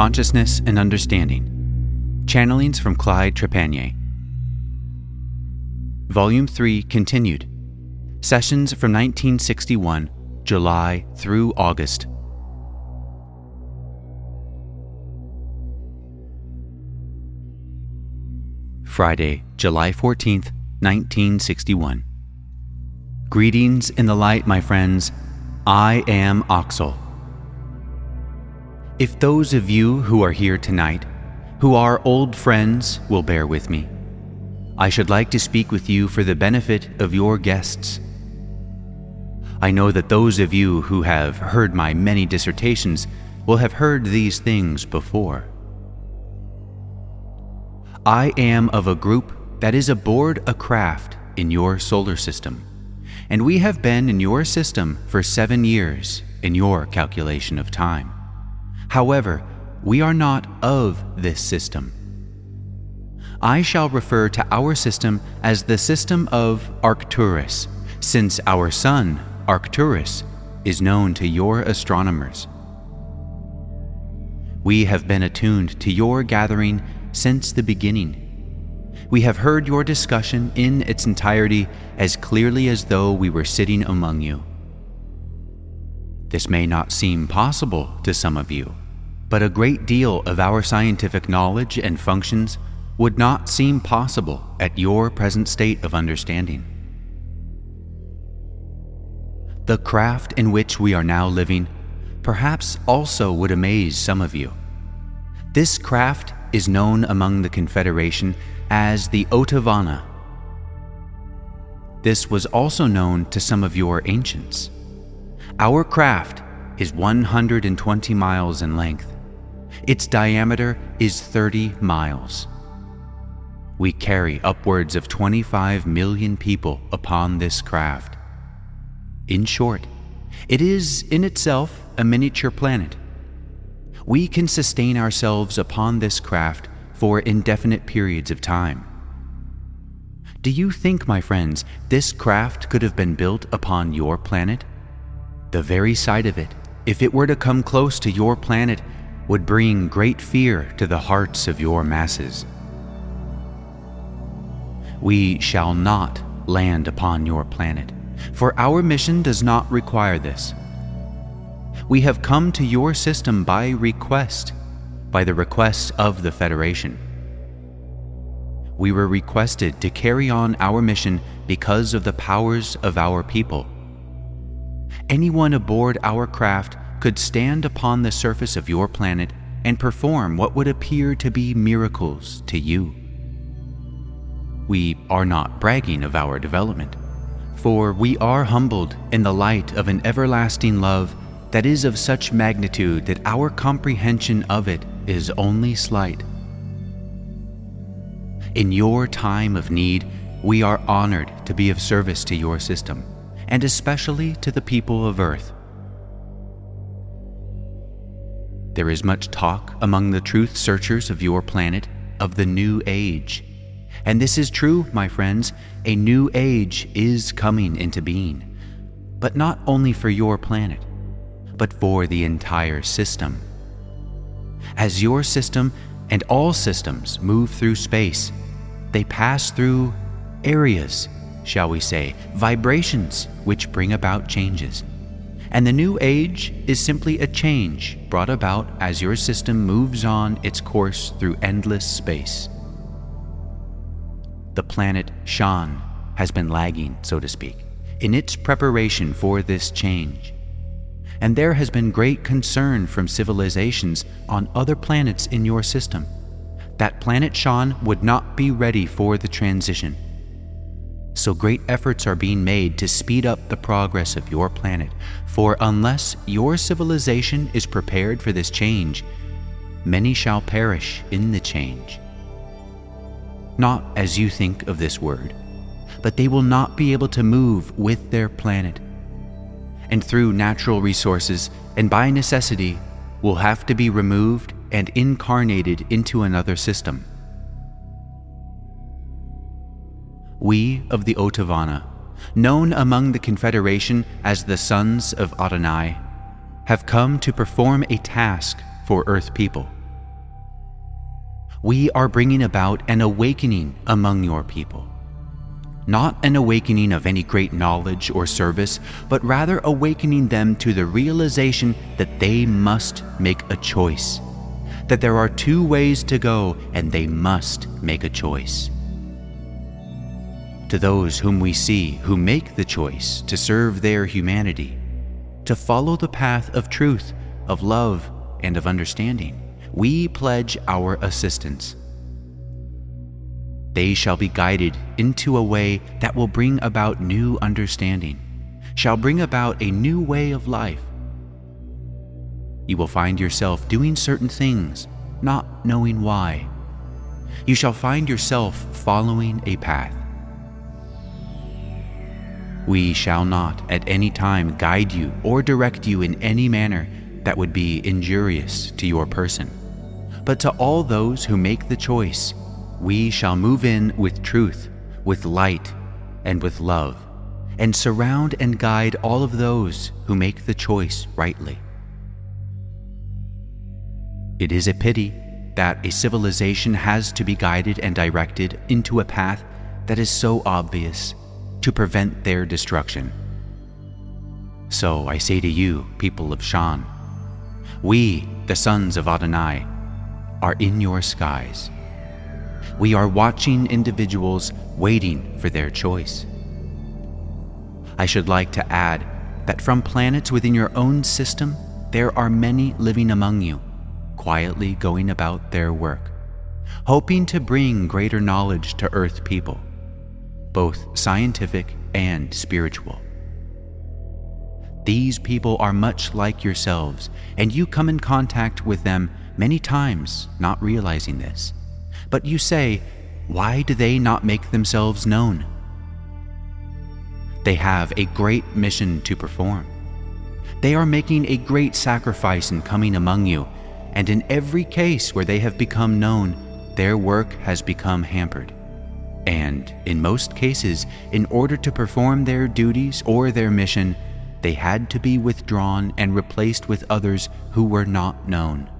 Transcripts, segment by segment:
Consciousness and Understanding. Channelings from Clyde Trepanier. Volume 3 continued. Sessions from 1961, July through August. Friday, July 14th, 1961. Greetings in the light, my friends. I am Oxal. If those of you who are here tonight, who are old friends, will bear with me, I should like to speak with you for the benefit of your guests. I know that those of you who have heard my many dissertations will have heard these things before. I am of a group that is aboard a craft in your solar system, and we have been in your system for seven years in your calculation of time. However, we are not of this system. I shall refer to our system as the system of Arcturus, since our sun, Arcturus, is known to your astronomers. We have been attuned to your gathering since the beginning. We have heard your discussion in its entirety as clearly as though we were sitting among you. This may not seem possible to some of you, but a great deal of our scientific knowledge and functions would not seem possible at your present state of understanding. The craft in which we are now living perhaps also would amaze some of you. This craft is known among the Confederation as the Otavana. This was also known to some of your ancients. Our craft is 120 miles in length. Its diameter is 30 miles. We carry upwards of 25 million people upon this craft. In short, it is in itself a miniature planet. We can sustain ourselves upon this craft for indefinite periods of time. Do you think, my friends, this craft could have been built upon your planet? The very sight of it, if it were to come close to your planet, would bring great fear to the hearts of your masses. We shall not land upon your planet, for our mission does not require this. We have come to your system by request, by the request of the Federation. We were requested to carry on our mission because of the powers of our people. Anyone aboard our craft could stand upon the surface of your planet and perform what would appear to be miracles to you. We are not bragging of our development, for we are humbled in the light of an everlasting love that is of such magnitude that our comprehension of it is only slight. In your time of need, we are honored to be of service to your system, and especially to the people of Earth. There is much talk among the truth searchers of your planet of the New Age. And this is true, my friends. A new age is coming into being. But not only for your planet, but for the entire system. As your system and all systems move through space, they pass through areas, shall we say, vibrations which bring about changes. And the new age is simply a change brought about as your system moves on its course through endless space. The planet Shan has been lagging, so to speak, in its preparation for this change. And there has been great concern from civilizations on other planets in your system that planet Shan would not be ready for the transition so great efforts are being made to speed up the progress of your planet. For unless your civilization is prepared for this change, many shall perish in the change. Not as you think of this word, but they will not be able to move with their planet. And through natural resources and by necessity, will have to be removed and incarnated into another system. We of the Otavana, known among the Confederation as the Sons of Adonai, have come to perform a task for Earth people We are bringing about an awakening among your people. Not an awakening of any great knowledge or service, but rather awakening them to the realization that they must make a choice. That there are two ways to go, and they must make a choice. To those whom we see who make the choice to serve their humanity, to follow the path of truth, of love, and of understanding, we pledge our assistance. They shall be guided into a way that will bring about new understanding, shall bring about a new way of life. You will find yourself doing certain things, not knowing why. You shall find yourself following a path. We shall not at any time guide you or direct you in any manner that would be injurious to your person. But to all those who make the choice, we shall move in with truth, with light, and with love, and surround and guide all of those who make the choice rightly. It is a pity that a civilization has to be guided and directed into a path that is so obvious to prevent their destruction. So I say to you, people of Shan, we, the sons of Adonai, are in your skies. We are watching individuals waiting for their choice. I should like to add that from planets within your own system, there are many living among you, quietly going about their work, hoping to bring greater knowledge to Earth people, both scientific and spiritual. These people are much like yourselves, and you come in contact with them many times, not realizing this. But you say, why do they not make themselves known? They have a great mission to perform. They are making a great sacrifice in coming among you, and in every case where they have become known, their work has become hampered. And, in most cases, in order to perform their duties or their mission, they had to be withdrawn and replaced with others who were not known.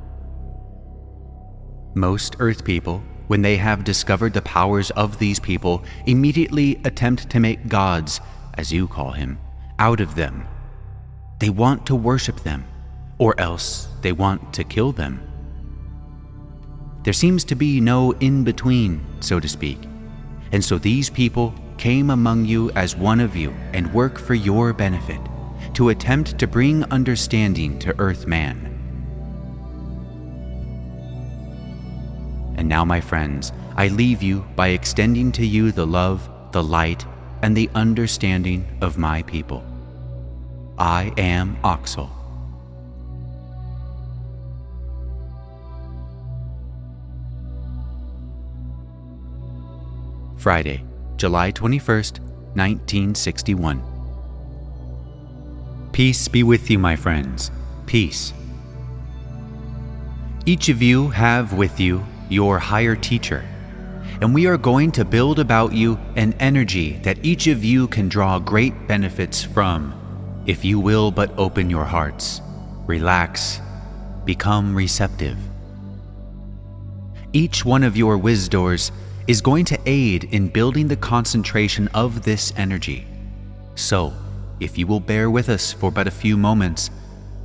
Most Earth people, when they have discovered the powers of these people, immediately attempt to make gods, as you call him, out of them. They want to worship them, or else they want to kill them. There seems to be no in between, so to speak, and so these people came among you as one of you and work for your benefit to attempt to bring understanding to earth man. And now, my friends, I leave you by extending to you the love, the light, and the understanding of my people. I am Oxal. Friday, July 21st, 1961. Peace be with you, my friends. Peace. Each of you have with you your higher teacher, and we are going to build about you an energy that each of you can draw great benefits from if you will but open your hearts, relax, become receptive. Each one of your wisdors is going to aid in building the concentration of this energy. So, if you will bear with us for but a few moments,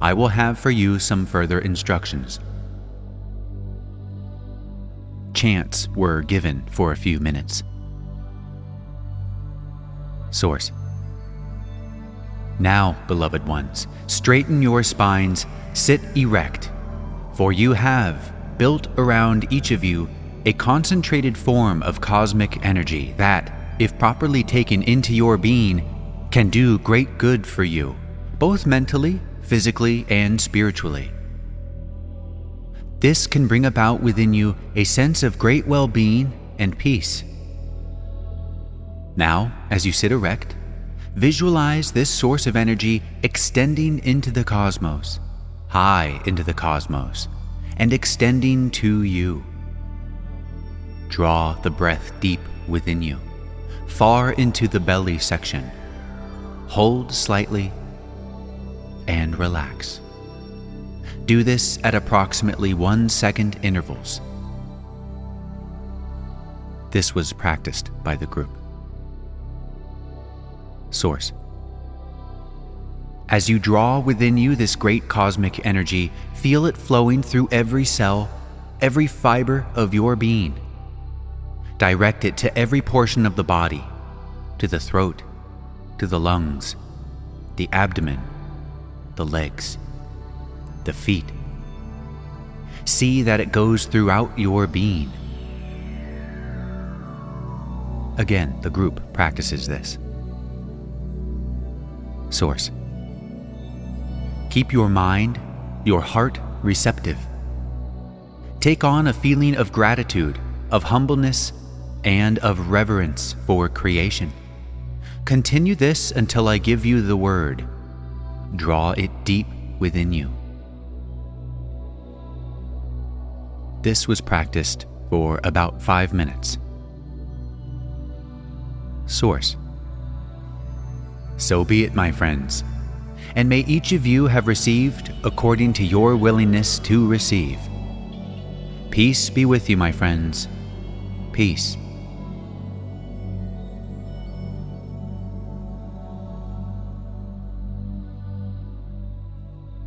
I will have for you some further instructions. Chants were given for a few minutes. Source Now, beloved ones, straighten your spines, sit erect, for you have, built around each of you, a concentrated form of cosmic energy that, if properly taken into your being, can do great good for you, both mentally, physically, and spiritually. This can bring about within you a sense of great well being and peace. Now, as you sit erect, visualize this source of energy extending into the cosmos, high into the cosmos, and extending to you. Draw the breath deep within you, far into the belly section hold slightly, and relax. Do this at approximately one second intervals. this was practiced by the group. Source As you draw within you this great cosmic energy, feel it flowing through every cell, every fiber of your being. Direct it to every portion of the body, to the throat, to the lungs, the abdomen, the legs, the feet. See that it goes throughout your being. Again, the group practices this. Source Keep your mind, your heart receptive. Take on a feeling of gratitude, of humbleness, and of reverence for creation. Continue this until I give you the word. Draw it deep within you. This was practiced for about five minutes. Source So be it, my friends, and may each of you have received according to your willingness to receive. Peace be with you, my friends. Peace.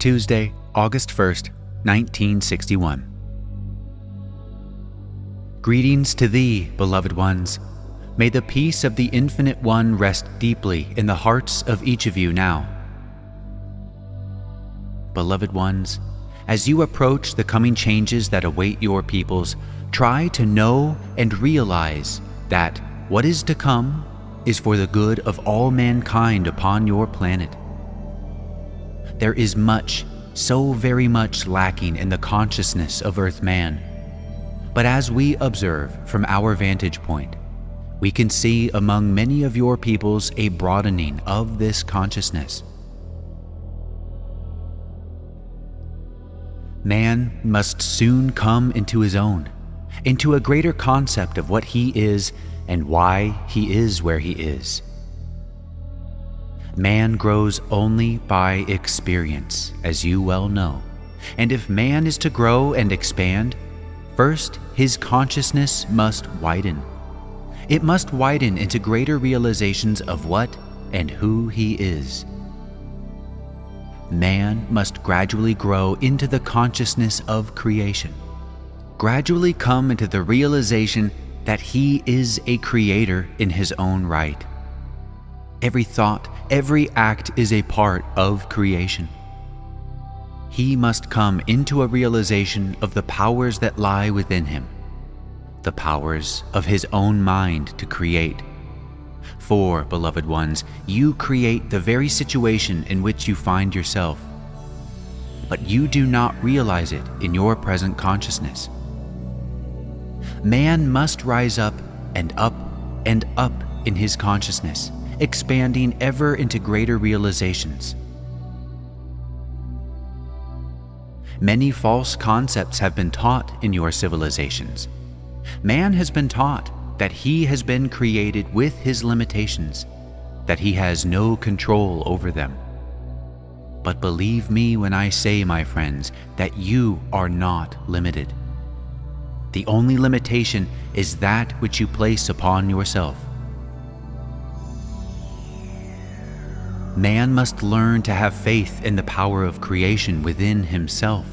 Tuesday, August 1st, 1961. Greetings to thee, beloved ones. May the peace of the Infinite One rest deeply in the hearts of each of you now. Beloved ones, as you approach the coming changes that await your peoples, try to know and realize that what is to come is for the good of all mankind upon your planet. There is much, so very much lacking in the consciousness of Earth man but as we observe from our vantage point, we can see among many of your peoples a broadening of this consciousness. Man must soon come into his own, into a greater concept of what he is and why he is where he is. Man grows only by experience, as you well know, and if man is to grow and expand, First, his consciousness must widen. It must widen into greater realizations of what and who he is. Man must gradually grow into the consciousness of creation, gradually come into the realization that he is a creator in his own right. Every thought, every act is a part of creation he must come into a realization of the powers that lie within him, the powers of his own mind to create. For, beloved ones, you create the very situation in which you find yourself, but you do not realize it in your present consciousness. Man must rise up and up and up in his consciousness, expanding ever into greater realizations. Many false concepts have been taught in your civilizations. Man has been taught that he has been created with his limitations, that he has no control over them. But believe me when I say, my friends, that you are not limited. The only limitation is that which you place upon yourself. Man must learn to have faith in the power of creation within himself,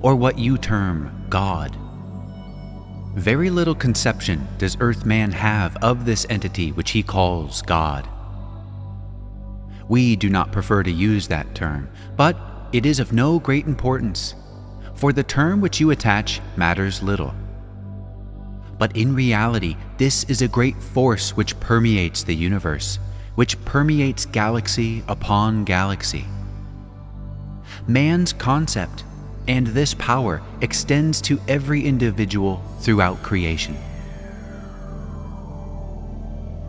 or what you term God. Very little conception does Earthman have of this entity which he calls God. We do not prefer to use that term, but it is of no great importance, for the term which you attach matters little. But in reality, this is a great force which permeates the universe which permeates galaxy upon galaxy. Man's concept and this power extends to every individual throughout creation.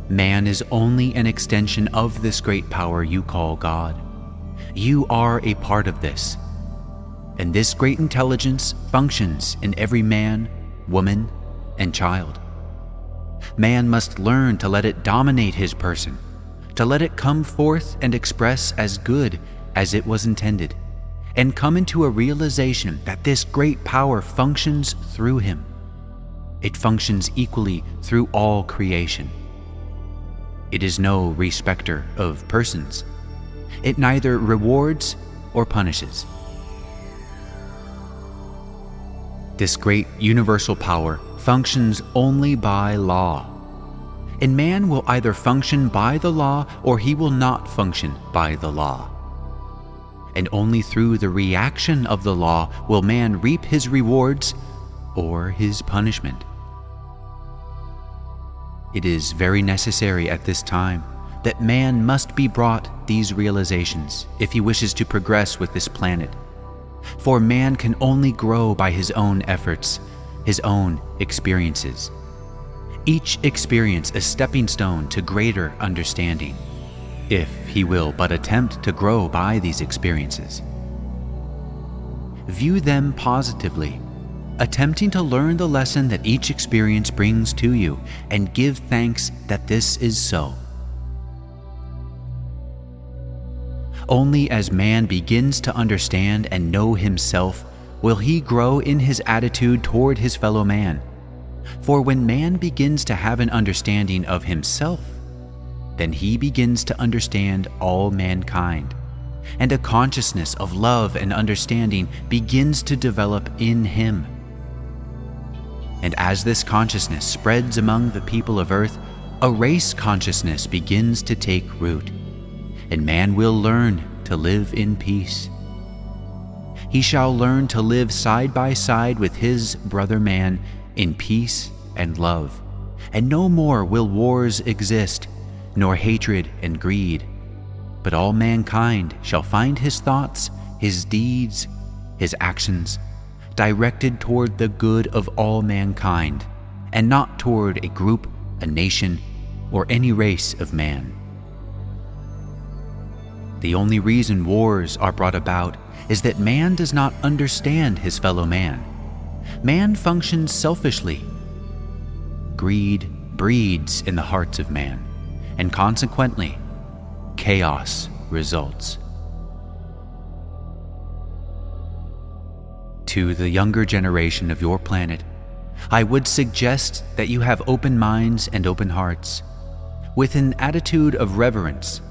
Man is only an extension of this great power you call God. You are a part of this. And this great intelligence functions in every man, woman, and child. Man must learn to let it dominate his person to let it come forth and express as good as it was intended, and come into a realization that this great power functions through him. It functions equally through all creation. It is no respecter of persons. It neither rewards or punishes. This great universal power functions only by law. And man will either function by the law or he will not function by the law. And only through the reaction of the law will man reap his rewards or his punishment. It is very necessary at this time that man must be brought these realizations if he wishes to progress with this planet. For man can only grow by his own efforts, his own experiences. Each experience a stepping stone to greater understanding, if he will but attempt to grow by these experiences. View them positively attempting to learn the lesson that each experience brings to you and give thanks that this is so. Only as man begins to understand and know himself will he grow in his attitude toward his fellow man. For when man begins to have an understanding of himself, then he begins to understand all mankind, and a consciousness of love and understanding begins to develop in him. And as this consciousness spreads among the people of earth, a race consciousness begins to take root, and man will learn to live in peace. He shall learn to live side by side with his brother man in peace and love, and no more will wars exist, nor hatred and greed, but all mankind shall find his thoughts, his deeds, his actions, directed toward the good of all mankind, and not toward a group, a nation, or any race of man. The only reason wars are brought about is that man does not understand his fellow man. Man functions selfishly. Greed breeds in the hearts of man, and consequently, chaos results. to the younger generation of your planet, I would suggest that you have open minds and open hearts, with an attitude of reverence.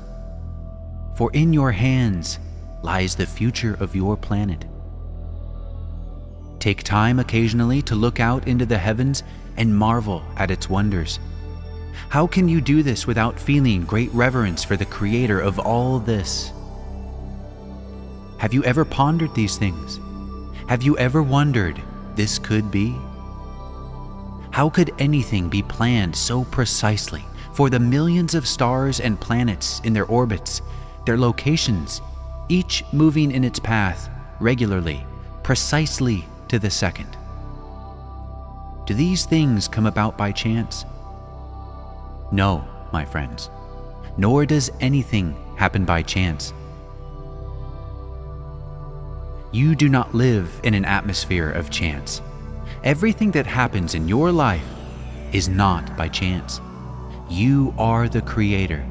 For in your hands lies the future of your planet. Take time occasionally to look out into the heavens and marvel at its wonders. How can you do this without feeling great reverence for the Creator of all this? Have you ever pondered these things? Have you ever wondered this could be? How could anything be planned so precisely for the millions of stars and planets in their orbits, their locations, each moving in its path regularly, precisely to the second? Do these things come about by chance? No, my friends, nor does anything happen by chance. You do not live in an atmosphere of chance. Everything that happens in your life is not by chance. You are the creator,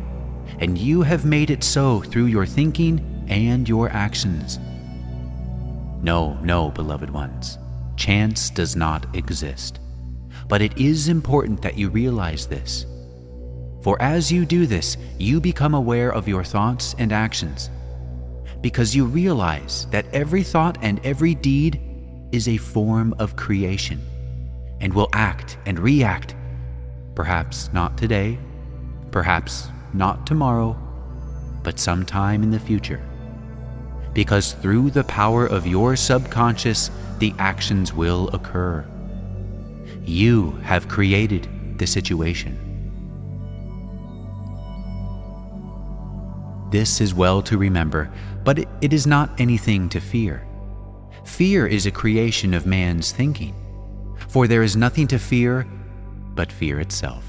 and you have made it so through your thinking and your actions. No, no, beloved ones, chance does not exist. But it is important that you realize this. For as you do this, you become aware of your thoughts and actions because you realize that every thought and every deed is a form of creation and will act and react, perhaps not today, perhaps not tomorrow, but sometime in the future. Because through the power of your subconscious, the actions will occur. You have created the situation. This is well to remember, but it, it is not anything to fear. Fear is a creation of man's thinking, for there is nothing to fear but fear itself.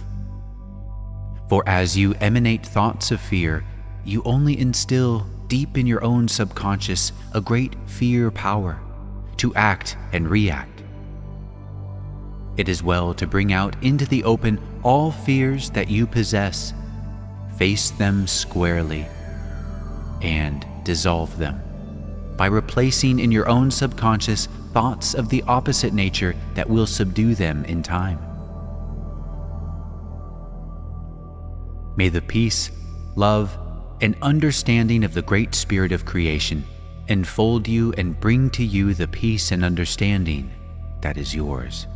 For as you emanate thoughts of fear, you only instill deep in your own subconscious a great fear power to act and react. It is well to bring out into the open all fears that you possess, face them squarely, and dissolve them by replacing in your own subconscious thoughts of the opposite nature that will subdue them in time. May the peace, love, and understanding of the Great Spirit of creation enfold you and bring to you the peace and understanding that is yours.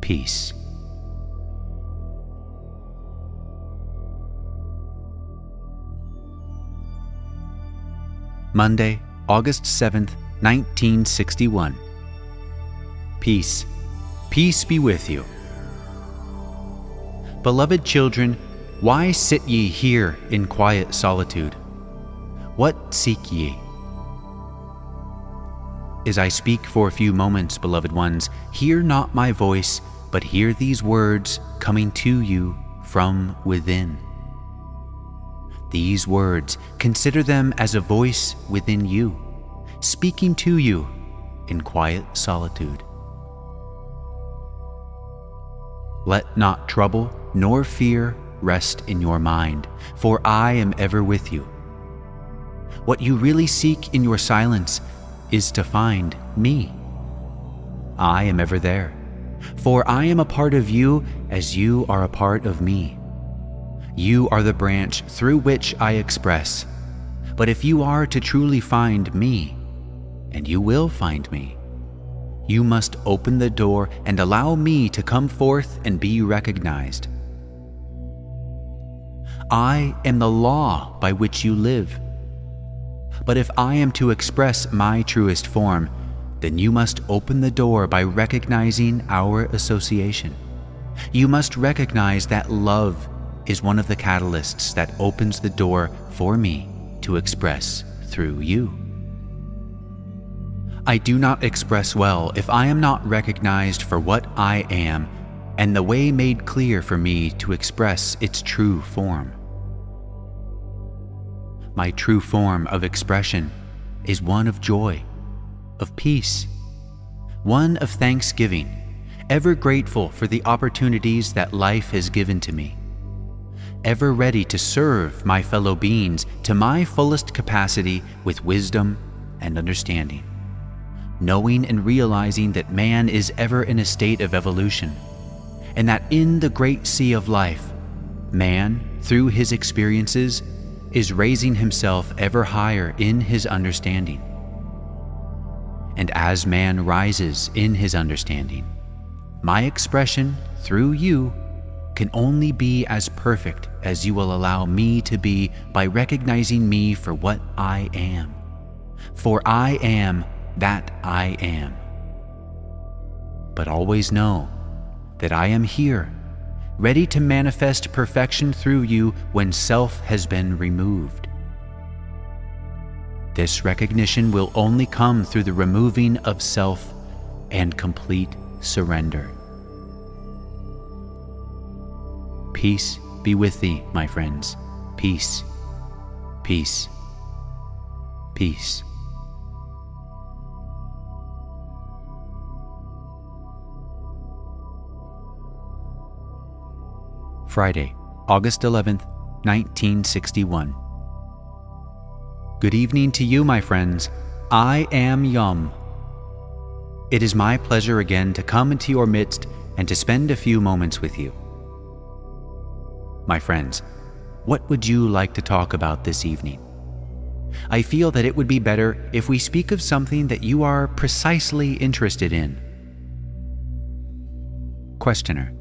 Peace. Monday, August 7th, 1961. Peace. Peace be with you. Beloved children, why sit ye here in quiet solitude? What seek ye? As I speak for a few moments, beloved ones, hear not my voice, but hear these words coming to you from within. These words, consider them as a voice within you, speaking to you in quiet solitude. Let not trouble nor fear rest in your mind, for I am ever with you. What you really seek in your silence is to find me. I am ever there, for I am a part of you as you are a part of me. You are the branch through which I express. But if you are to truly find me, and you will find me, you must open the door and allow me to come forth and be recognized. I am the law by which you live. But if I am to express my truest form, then you must open the door by recognizing our association. You must recognize that love is one of the catalysts that opens the door for me to express through you. I do not express well if I am not recognized for what I am and the way made clear for me to express its true form. My true form of expression is one of joy, of peace, one of thanksgiving, ever grateful for the opportunities that life has given to me ever ready to serve my fellow beings to my fullest capacity with wisdom and understanding, knowing and realizing that man is ever in a state of evolution, and that in the great sea of life, man, through his experiences, is raising himself ever higher in his understanding. And as man rises in his understanding, my expression through you can only be as perfect as you will allow me to be by recognizing me for what I am. For I am that I am. But always know that I am here, ready to manifest perfection through you when self has been removed. This recognition will only come through the removing of self and complete surrender. Peace be with thee, my friends. Peace, peace, peace. Friday, August 11th, 1961. Good evening to you, my friends. I am Yum. It is my pleasure again to come into your midst and to spend a few moments with you. My friends, what would you like to talk about this evening? I feel that it would be better if we speak of something that you are precisely interested in. Questioner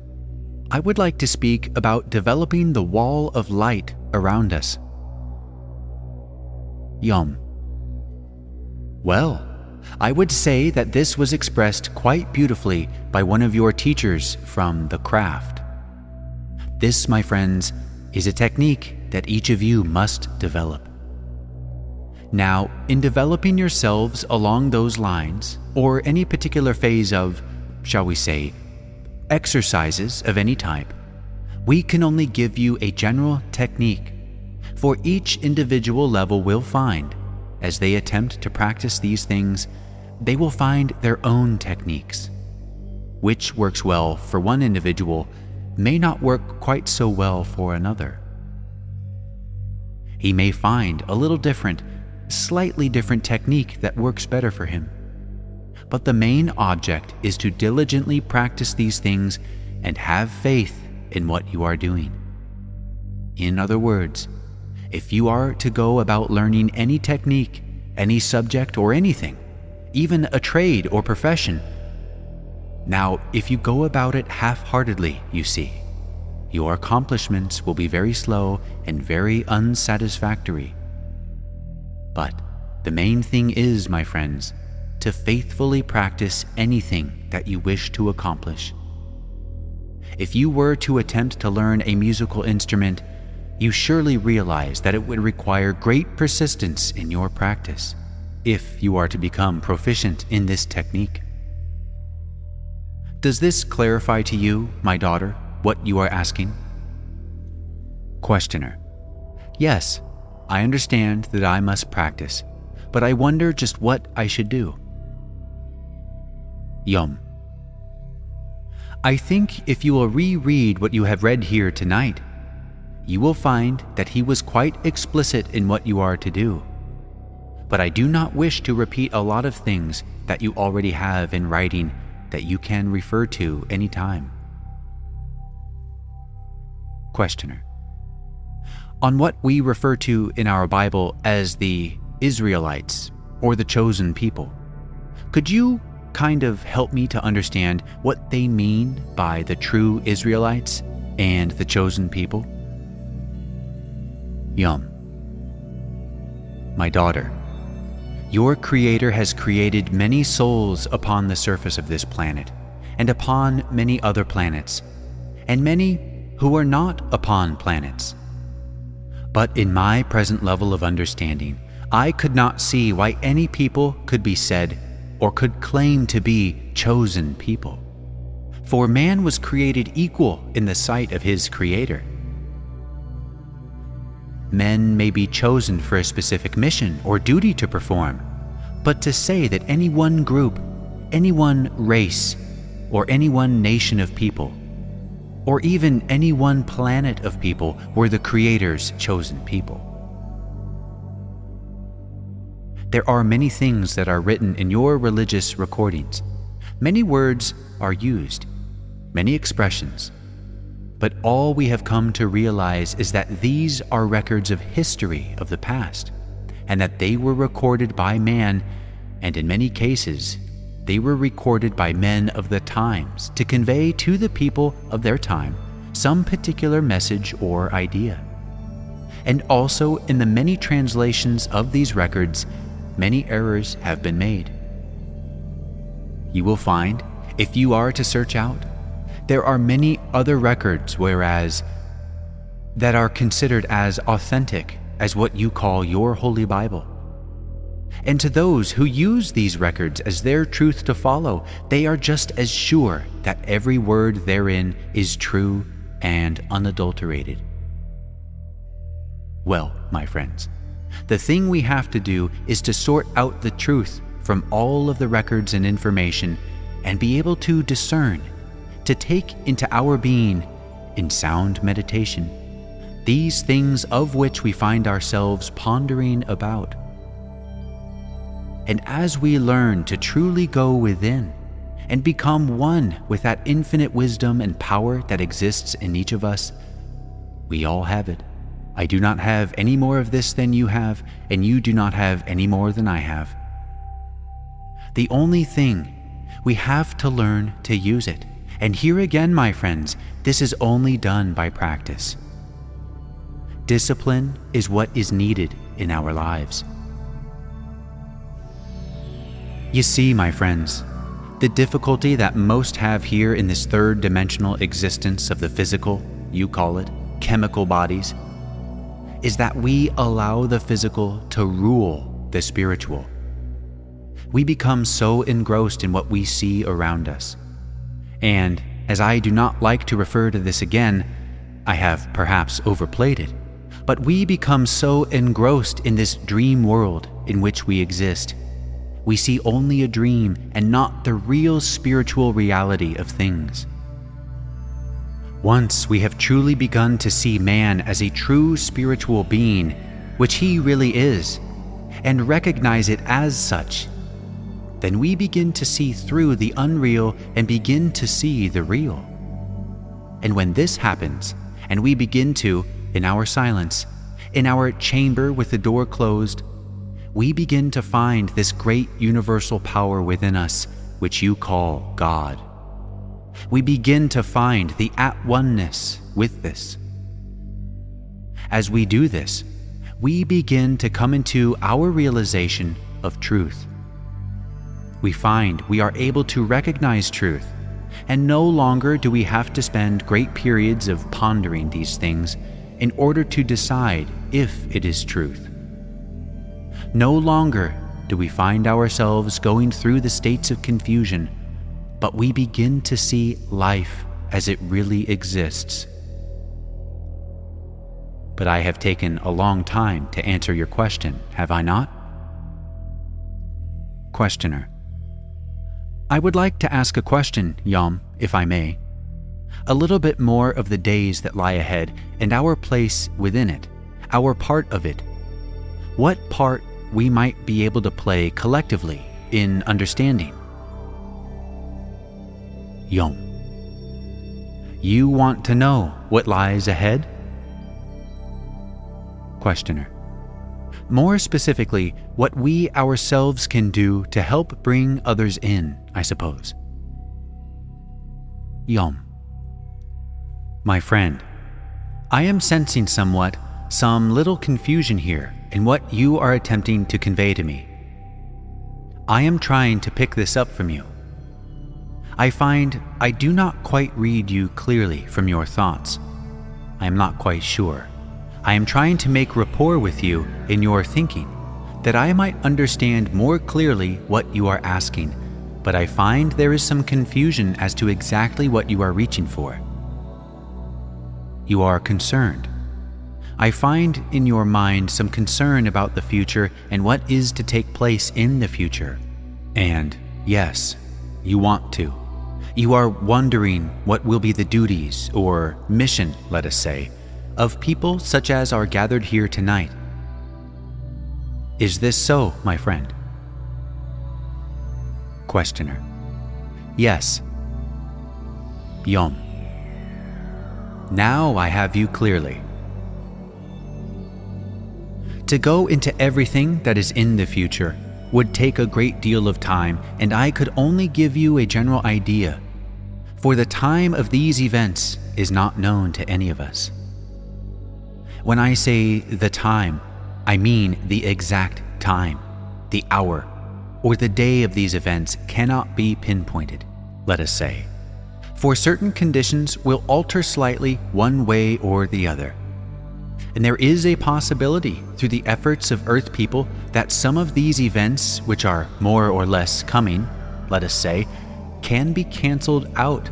I would like to speak about developing the wall of light around us. Yum. Well, I would say that this was expressed quite beautifully by one of your teachers from the craft. This, my friends, is a technique that each of you must develop. Now, in developing yourselves along those lines, or any particular phase of, shall we say, exercises of any type, we can only give you a general technique, for each individual level will find, as they attempt to practice these things, they will find their own techniques. Which works well for one individual may not work quite so well for another. He may find a little different, slightly different technique that works better for him. But the main object is to diligently practice these things and have faith in what you are doing. In other words, if you are to go about learning any technique, any subject, or anything, even a trade or profession, now, if you go about it half heartedly, you see, your accomplishments will be very slow and very unsatisfactory. But the main thing is, my friends, to faithfully practice anything that you wish to accomplish. If you were to attempt to learn a musical instrument, you surely realize that it would require great persistence in your practice if you are to become proficient in this technique. Does this clarify to you, my daughter, what you are asking? Questioner Yes, I understand that I must practice, but I wonder just what I should do. Yom I think if you will reread what you have read here tonight, you will find that he was quite explicit in what you are to do. But I do not wish to repeat a lot of things that you already have in writing that you can refer to anytime. Questioner On what we refer to in our Bible as the Israelites or the chosen people, could you kind of help me to understand what they mean by the true Israelites and the chosen people? Yum. My daughter, your Creator has created many souls upon the surface of this planet, and upon many other planets, and many who are not upon planets. But in my present level of understanding, I could not see why any people could be said or could claim to be chosen people. For man was created equal in the sight of his Creator. Men may be chosen for a specific mission or duty to perform, but to say that any one group, any one race, or any one nation of people, or even any one planet of people were the Creator's chosen people. There are many things that are written in your religious recordings. Many words are used, many expressions. But all we have come to realize is that these are records of history of the past, and that they were recorded by man, and in many cases, they were recorded by men of the times to convey to the people of their time some particular message or idea. And also, in the many translations of these records, many errors have been made. You will find, if you are to search out, there are many other records, whereas that are considered as authentic as what you call your Holy Bible. And to those who use these records as their truth to follow, they are just as sure that every word therein is true and unadulterated. Well, my friends, the thing we have to do is to sort out the truth from all of the records and information and be able to discern, to take into our being, in sound meditation, these things of which we find ourselves pondering about. And as we learn to truly go within and become one with that infinite wisdom and power that exists in each of us, we all have it. I do not have any more of this than you have, and you do not have any more than I have. The only thing, we have to learn to use it. And here again, my friends, this is only done by practice. Discipline is what is needed in our lives. You see, my friends, the difficulty that most have here in this third dimensional existence of the physical, you call it, chemical bodies, is that we allow the physical to rule the spiritual. We become so engrossed in what we see around us. And, as I do not like to refer to this again, I have perhaps overplayed it, but we become so engrossed in this dream world in which we exist. We see only a dream and not the real spiritual reality of things. Once we have truly begun to see man as a true spiritual being, which he really is, and recognize it as such, then we begin to see through the unreal and begin to see the real. And when this happens, and we begin to, in our silence, in our chamber with the door closed, we begin to find this great universal power within us, which you call God. We begin to find the at oneness with this. As we do this, we begin to come into our realization of truth. We find we are able to recognize truth, and no longer do we have to spend great periods of pondering these things in order to decide if it is truth. No longer do we find ourselves going through the states of confusion, but we begin to see life as it really exists. But I have taken a long time to answer your question, have I not? Questioner. I would like to ask a question, Yom, if I may. A little bit more of the days that lie ahead and our place within it, our part of it. What part we might be able to play collectively in understanding? Yom. You want to know what lies ahead? Questioner. More specifically, what we ourselves can do to help bring others in, I suppose. Yom. My friend, I am sensing somewhat some little confusion here in what you are attempting to convey to me. I am trying to pick this up from you. I find I do not quite read you clearly from your thoughts. I am not quite sure. I am trying to make rapport with you in your thinking, that I might understand more clearly what you are asking, but I find there is some confusion as to exactly what you are reaching for. You are concerned. I find in your mind some concern about the future and what is to take place in the future. And yes, you want to. You are wondering what will be the duties or mission, let us say, of people such as are gathered here tonight. Is this so, my friend? Questioner. Yes. Yom. Now I have you clearly. To go into everything that is in the future would take a great deal of time, and I could only give you a general idea, for the time of these events is not known to any of us. When I say the time, I mean the exact time, the hour, or the day of these events cannot be pinpointed, let us say. For certain conditions will alter slightly one way or the other. And there is a possibility through the efforts of Earth people that some of these events, which are more or less coming, let us say, can be cancelled out.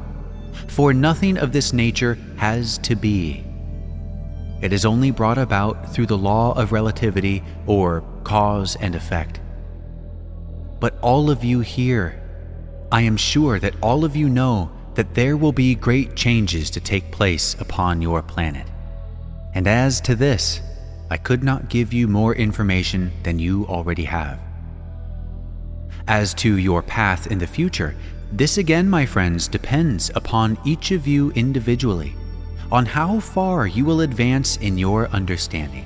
For nothing of this nature has to be. It is only brought about through the law of relativity or cause and effect. But all of you here, I am sure that all of you know that there will be great changes to take place upon your planet. And as to this, I could not give you more information than you already have. As to your path in the future, this again, my friends, depends upon each of you individually on how far you will advance in your understanding.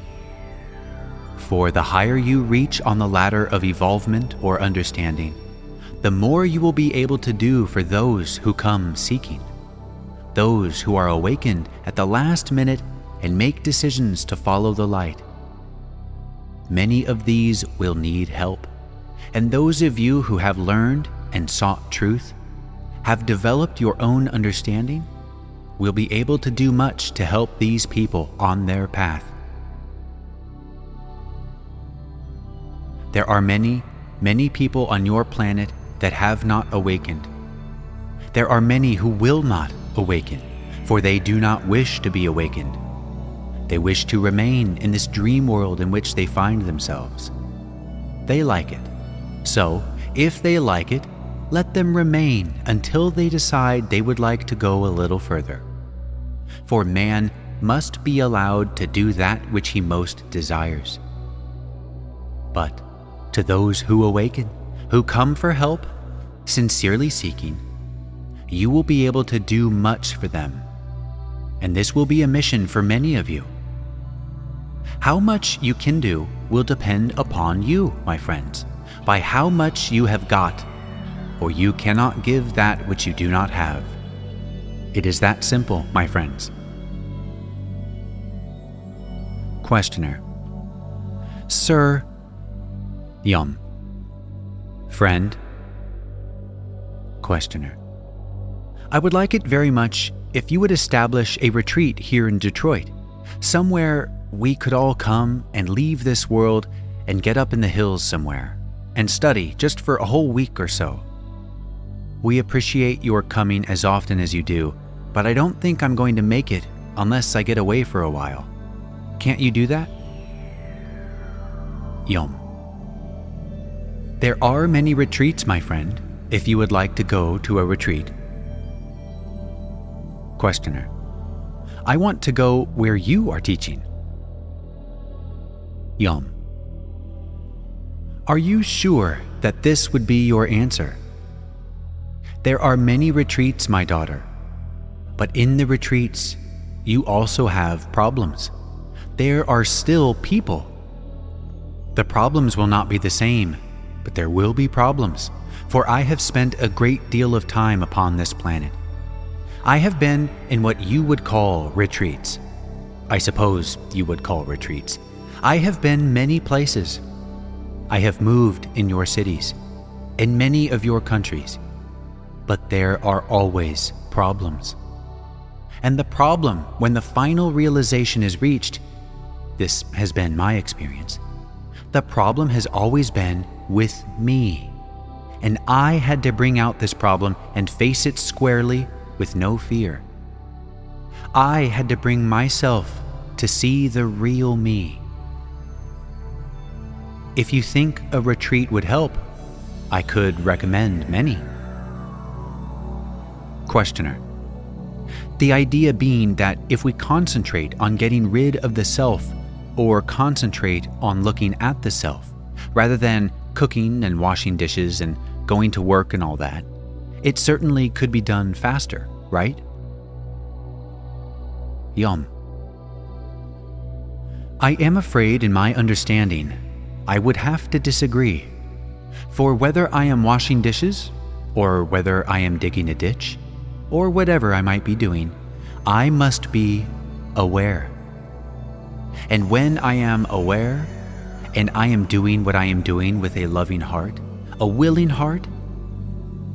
For the higher you reach on the ladder of evolvement or understanding, the more you will be able to do for those who come seeking, those who are awakened at the last minute and make decisions to follow the light. Many of these will need help, and those of you who have learned and sought truth have developed your own understanding will be able to do much to help these people on their path. There are many, many people on your planet that have not awakened. There are many who will not awaken, for they do not wish to be awakened. They wish to remain in this dream world in which they find themselves. They like it. So, if they like it, let them remain until they decide they would like to go a little further for man must be allowed to do that which he most desires. But to those who awaken, who come for help, sincerely seeking, you will be able to do much for them. And this will be a mission for many of you. How much you can do will depend upon you, my friends, by how much you have got, for you cannot give that which you do not have. It is that simple, my friends. Questioner Sir, Yom. Friend, Questioner I would like it very much if you would establish a retreat here in Detroit, somewhere we could all come and leave this world and get up in the hills somewhere and study just for a whole week or so. We appreciate your coming as often as you do, but I don't think I'm going to make it unless I get away for a while. Can't you do that? Yom. There are many retreats, my friend, if you would like to go to a retreat. Questioner. I want to go where you are teaching. Yom. Are you sure that this would be your answer? There are many retreats, my daughter, but in the retreats, you also have problems. There are still people. The problems will not be the same, but there will be problems, for I have spent a great deal of time upon this planet. I have been in what you would call retreats. I suppose you would call retreats. I have been many places. I have moved in your cities, in many of your countries. But there are always problems. And the problem, when the final realization is reached, this has been my experience. The problem has always been with me. And I had to bring out this problem and face it squarely with no fear. I had to bring myself to see the real me. If you think a retreat would help, I could recommend many. Questioner The idea being that if we concentrate on getting rid of the self, or concentrate on looking at the self, rather than cooking and washing dishes and going to work and all that, it certainly could be done faster, right? Yom. I am afraid, in my understanding, I would have to disagree. For whether I am washing dishes, or whether I am digging a ditch, or whatever I might be doing, I must be aware. And when I am aware, and I am doing what I am doing with a loving heart, a willing heart,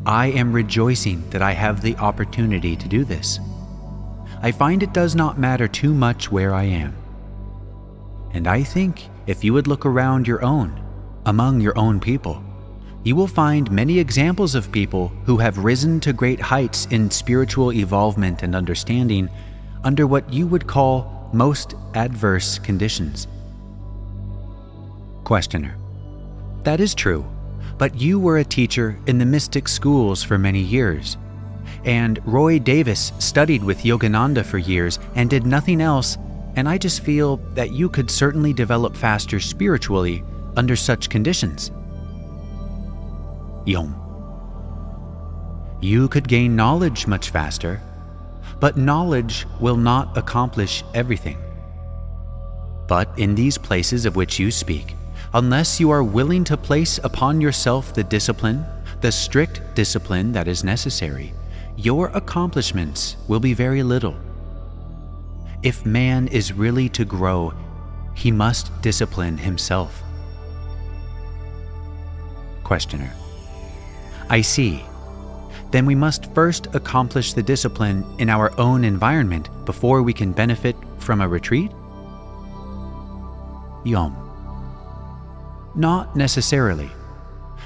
I am rejoicing that I have the opportunity to do this. I find it does not matter too much where I am. And I think if you would look around your own, among your own people, you will find many examples of people who have risen to great heights in spiritual evolvement and understanding under what you would call most adverse conditions. Questioner That is true. But you were a teacher in the mystic schools for many years. And Roy Davis studied with Yogananda for years and did nothing else, and I just feel that you could certainly develop faster spiritually under such conditions. Yom. You could gain knowledge much faster, but knowledge will not accomplish everything. But in these places of which you speak, unless you are willing to place upon yourself the discipline, the strict discipline that is necessary, your accomplishments will be very little. If man is really to grow, he must discipline himself. Questioner I see. Then we must first accomplish the discipline in our own environment before we can benefit from a retreat? Yom. Not necessarily.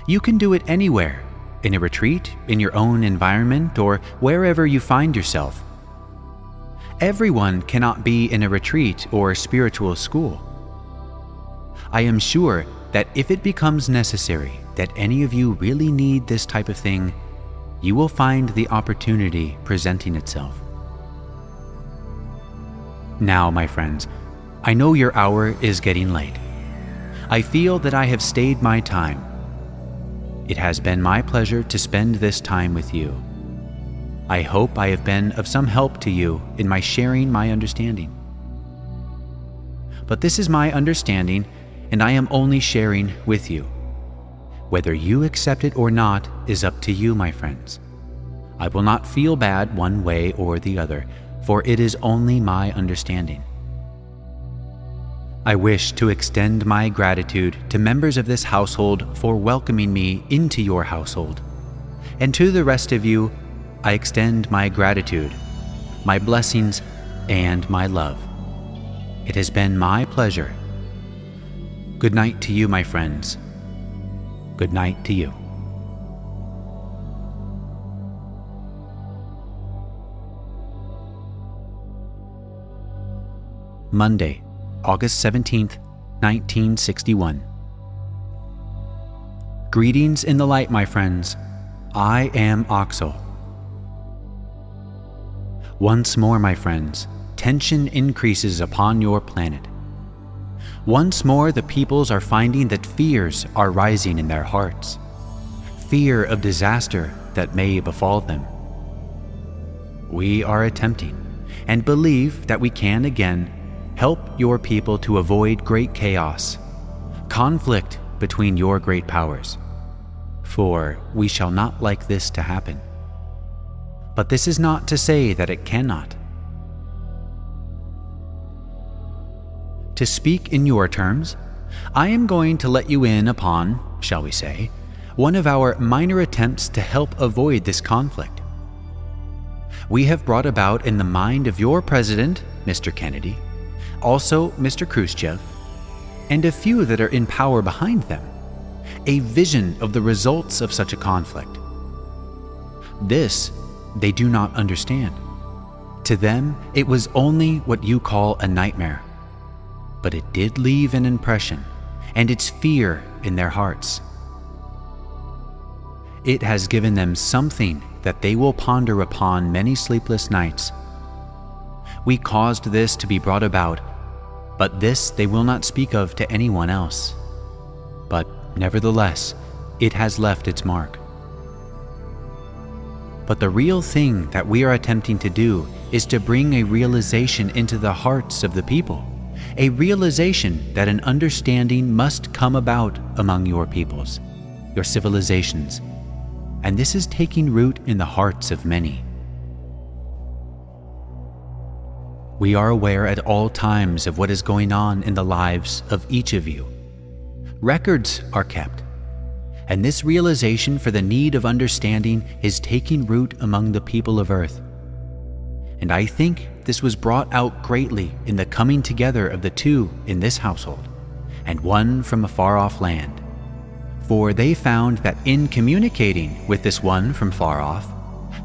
You can do it anywhere in a retreat, in your own environment, or wherever you find yourself. Everyone cannot be in a retreat or spiritual school. I am sure that if it becomes necessary that any of you really need this type of thing, you will find the opportunity presenting itself. Now, my friends, I know your hour is getting late. I feel that I have stayed my time. It has been my pleasure to spend this time with you. I hope I have been of some help to you in my sharing my understanding. But this is my understanding, and I am only sharing with you. Whether you accept it or not is up to you, my friends. I will not feel bad one way or the other, for it is only my understanding. I wish to extend my gratitude to members of this household for welcoming me into your household. And to the rest of you, I extend my gratitude, my blessings, and my love. It has been my pleasure. Good night to you, my friends. Good night to you. Monday, August 17th, 1961. Greetings in the light, my friends. I am Oxal. Once more, my friends, tension increases upon your planet. Once more, the peoples are finding that fears are rising in their hearts fear of disaster that may befall them. We are attempting and believe that we can again help your people to avoid great chaos, conflict between your great powers. For we shall not like this to happen. But this is not to say that it cannot. To speak in your terms, I am going to let you in upon, shall we say, one of our minor attempts to help avoid this conflict. We have brought about in the mind of your president, Mr. Kennedy, also Mr. Khrushchev, and a few that are in power behind them, a vision of the results of such a conflict. This they do not understand. To them, it was only what you call a nightmare. But it did leave an impression, and its fear in their hearts. It has given them something that they will ponder upon many sleepless nights. We caused this to be brought about but this they will not speak of to anyone else. But nevertheless, it has left its mark. But the real thing that we are attempting to do is to bring a realization into the hearts of the people, a realization that an understanding must come about among your peoples, your civilizations, and this is taking root in the hearts of many. We are aware at all times of what is going on in the lives of each of you. Records are kept, and this realization for the need of understanding is taking root among the people of earth. And I think this was brought out greatly in the coming together of the two in this household, and one from a far off land. For they found that in communicating with this one from far off,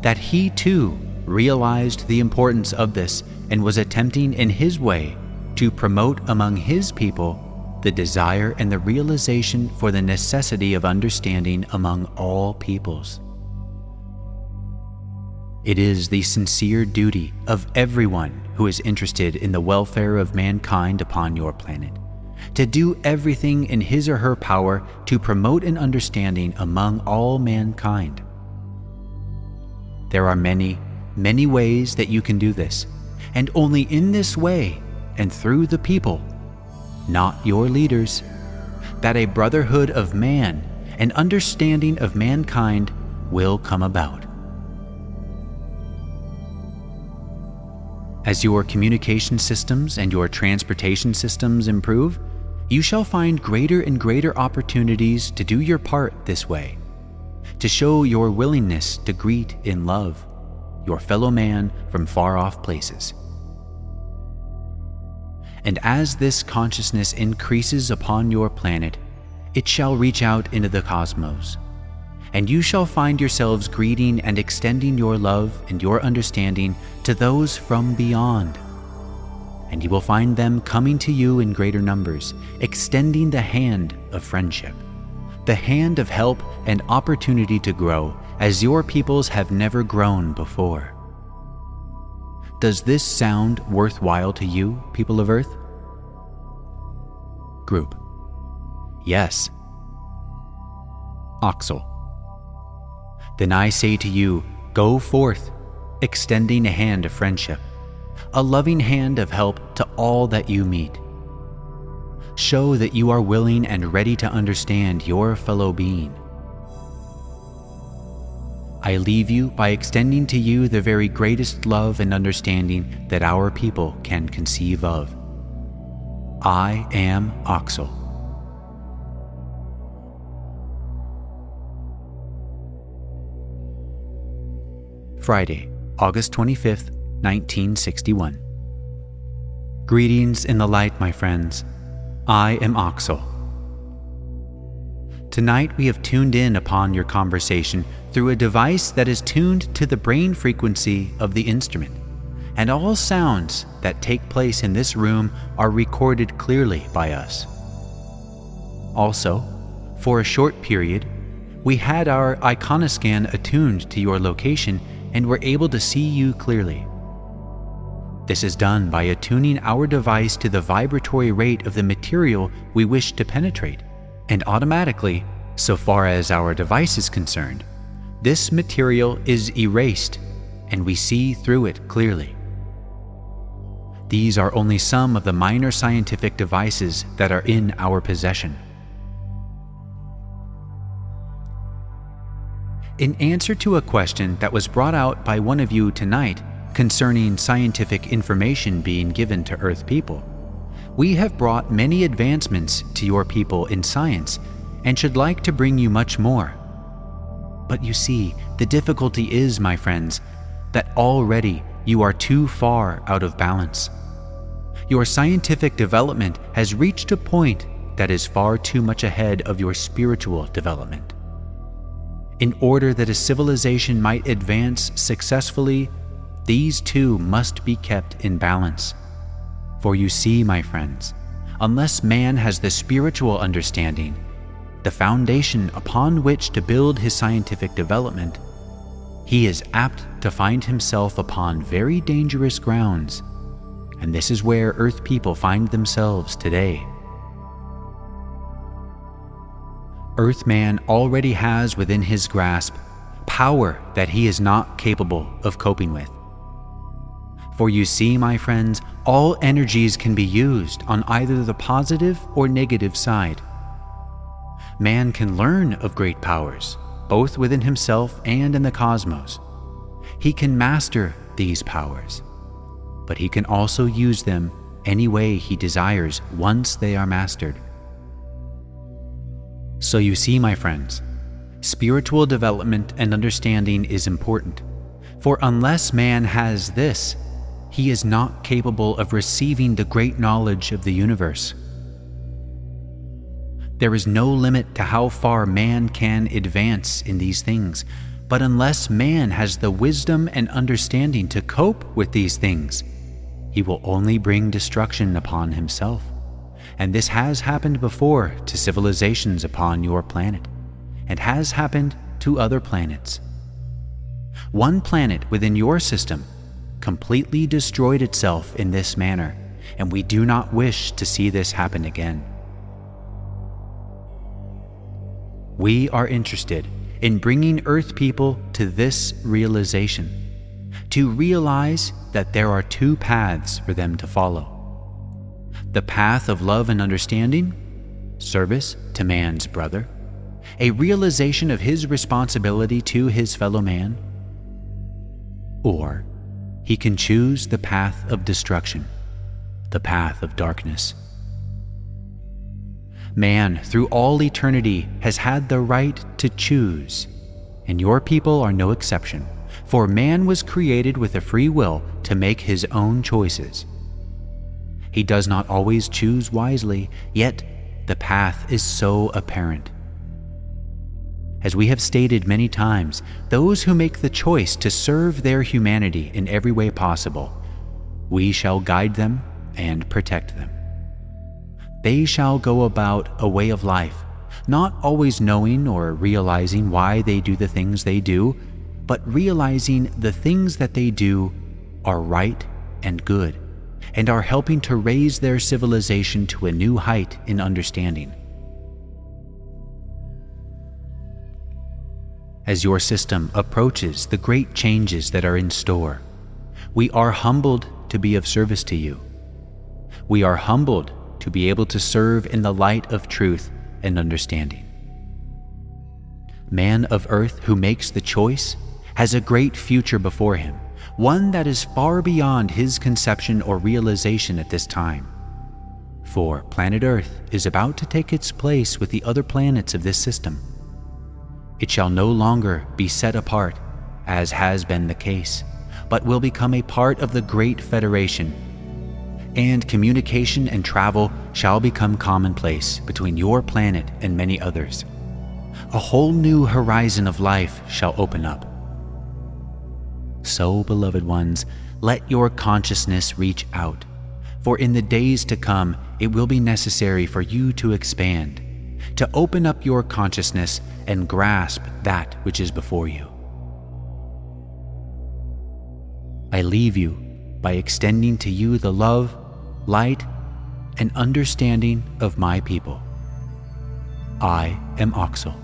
that he too realized the importance of this and was attempting in his way to promote among his people the desire and the realization for the necessity of understanding among all peoples. It is the sincere duty of everyone who is interested in the welfare of mankind upon your planet to do everything in his or her power to promote an understanding among all mankind. There are many, many ways that you can do this and only in this way and through the people, not your leaders, that a brotherhood of man, an understanding of mankind, will come about. As your communication systems and your transportation systems improve, you shall find greater and greater opportunities to do your part this way, to show your willingness to greet in love your fellow man from far off places. And as this consciousness increases upon your planet, it shall reach out into the cosmos. And you shall find yourselves greeting and extending your love and your understanding to those from beyond. And you will find them coming to you in greater numbers, extending the hand of friendship, the hand of help and opportunity to grow as your peoples have never grown before. Does this sound worthwhile to you, people of Earth? Group. Yes. Oxal. then I say to you, go forth, extending a hand of friendship, a loving hand of help to all that you meet. Show that you are willing and ready to understand your fellow being. I leave you by extending to you the very greatest love and understanding that our people can conceive of. I am Oxal. Friday, August 25th, 1961. Greetings in the light, my friends. I am Oxal. Tonight we have tuned in upon your conversation through a device that is tuned to the brain frequency of the instrument, and all sounds that take place in this room are recorded clearly by us. Also, for a short period, we had our iconoscan attuned to your location and were able to see you clearly. This is done by attuning our device to the vibratory rate of the material we wish to penetrate, and automatically, so far as our device is concerned, this material is erased and we see through it clearly. These are only some of the minor scientific devices that are in our possession. In answer to a question that was brought out by one of you tonight concerning scientific information being given to Earth people, we have brought many advancements to your people in science and should like to bring you much more. But you see, the difficulty is, my friends, that already you are too far out of balance. Your scientific development has reached a point that is far too much ahead of your spiritual development. In order that a civilization might advance successfully, these two must be kept in balance. For you see, my friends, unless man has the spiritual understanding, the foundation upon which to build his scientific development, he is apt to find himself upon very dangerous grounds, and this is where Earth people find themselves today. Earthman already has within his grasp power that he is not capable of coping with. For you see, my friends, all energies can be used on either the positive or negative side man can learn of great powers, both within himself and in the cosmos. He can master these powers, but he can also use them any way he desires once they are mastered. So you see, my friends, spiritual development and understanding is important, for unless man has this, he is not capable of receiving the great knowledge of the universe. There is no limit to how far man can advance in these things, but unless man has the wisdom and understanding to cope with these things, he will only bring destruction upon himself. And this has happened before to civilizations upon your planet, and has happened to other planets. One planet within your system completely destroyed itself in this manner, and we do not wish to see this happen again. We are interested in bringing Earth people to this realization, to realize that there are two paths for them to follow the path of love and understanding, service to man's brother, a realization of his responsibility to his fellow man, or he can choose the path of destruction, the path of darkness. Man, through all eternity, has had the right to choose, and your people are no exception, for man was created with a free will to make his own choices. He does not always choose wisely, yet the path is so apparent. As we have stated many times, those who make the choice to serve their humanity in every way possible, we shall guide them and protect them they shall go about a way of life, not always knowing or realizing why they do the things they do, but realizing the things that they do are right and good, and are helping to raise their civilization to a new height in understanding. As your system approaches the great changes that are in store. We are humbled to be of service to you. We are humbled to be able to serve in the light of truth and understanding. Man of earth who makes the choice has a great future before him, one that is far beyond his conception or realization at this time. For planet Earth is about to take its place with the other planets of this system. It shall no longer be set apart, as has been the case, but will become a part of the Great Federation. And communication and travel shall become commonplace between your planet and many others. A whole new horizon of life shall open up. So, beloved ones, let your consciousness reach out, for in the days to come it will be necessary for you to expand, to open up your consciousness and grasp that which is before you. I leave you by extending to you the love, light, and understanding of my people. I am Oxal.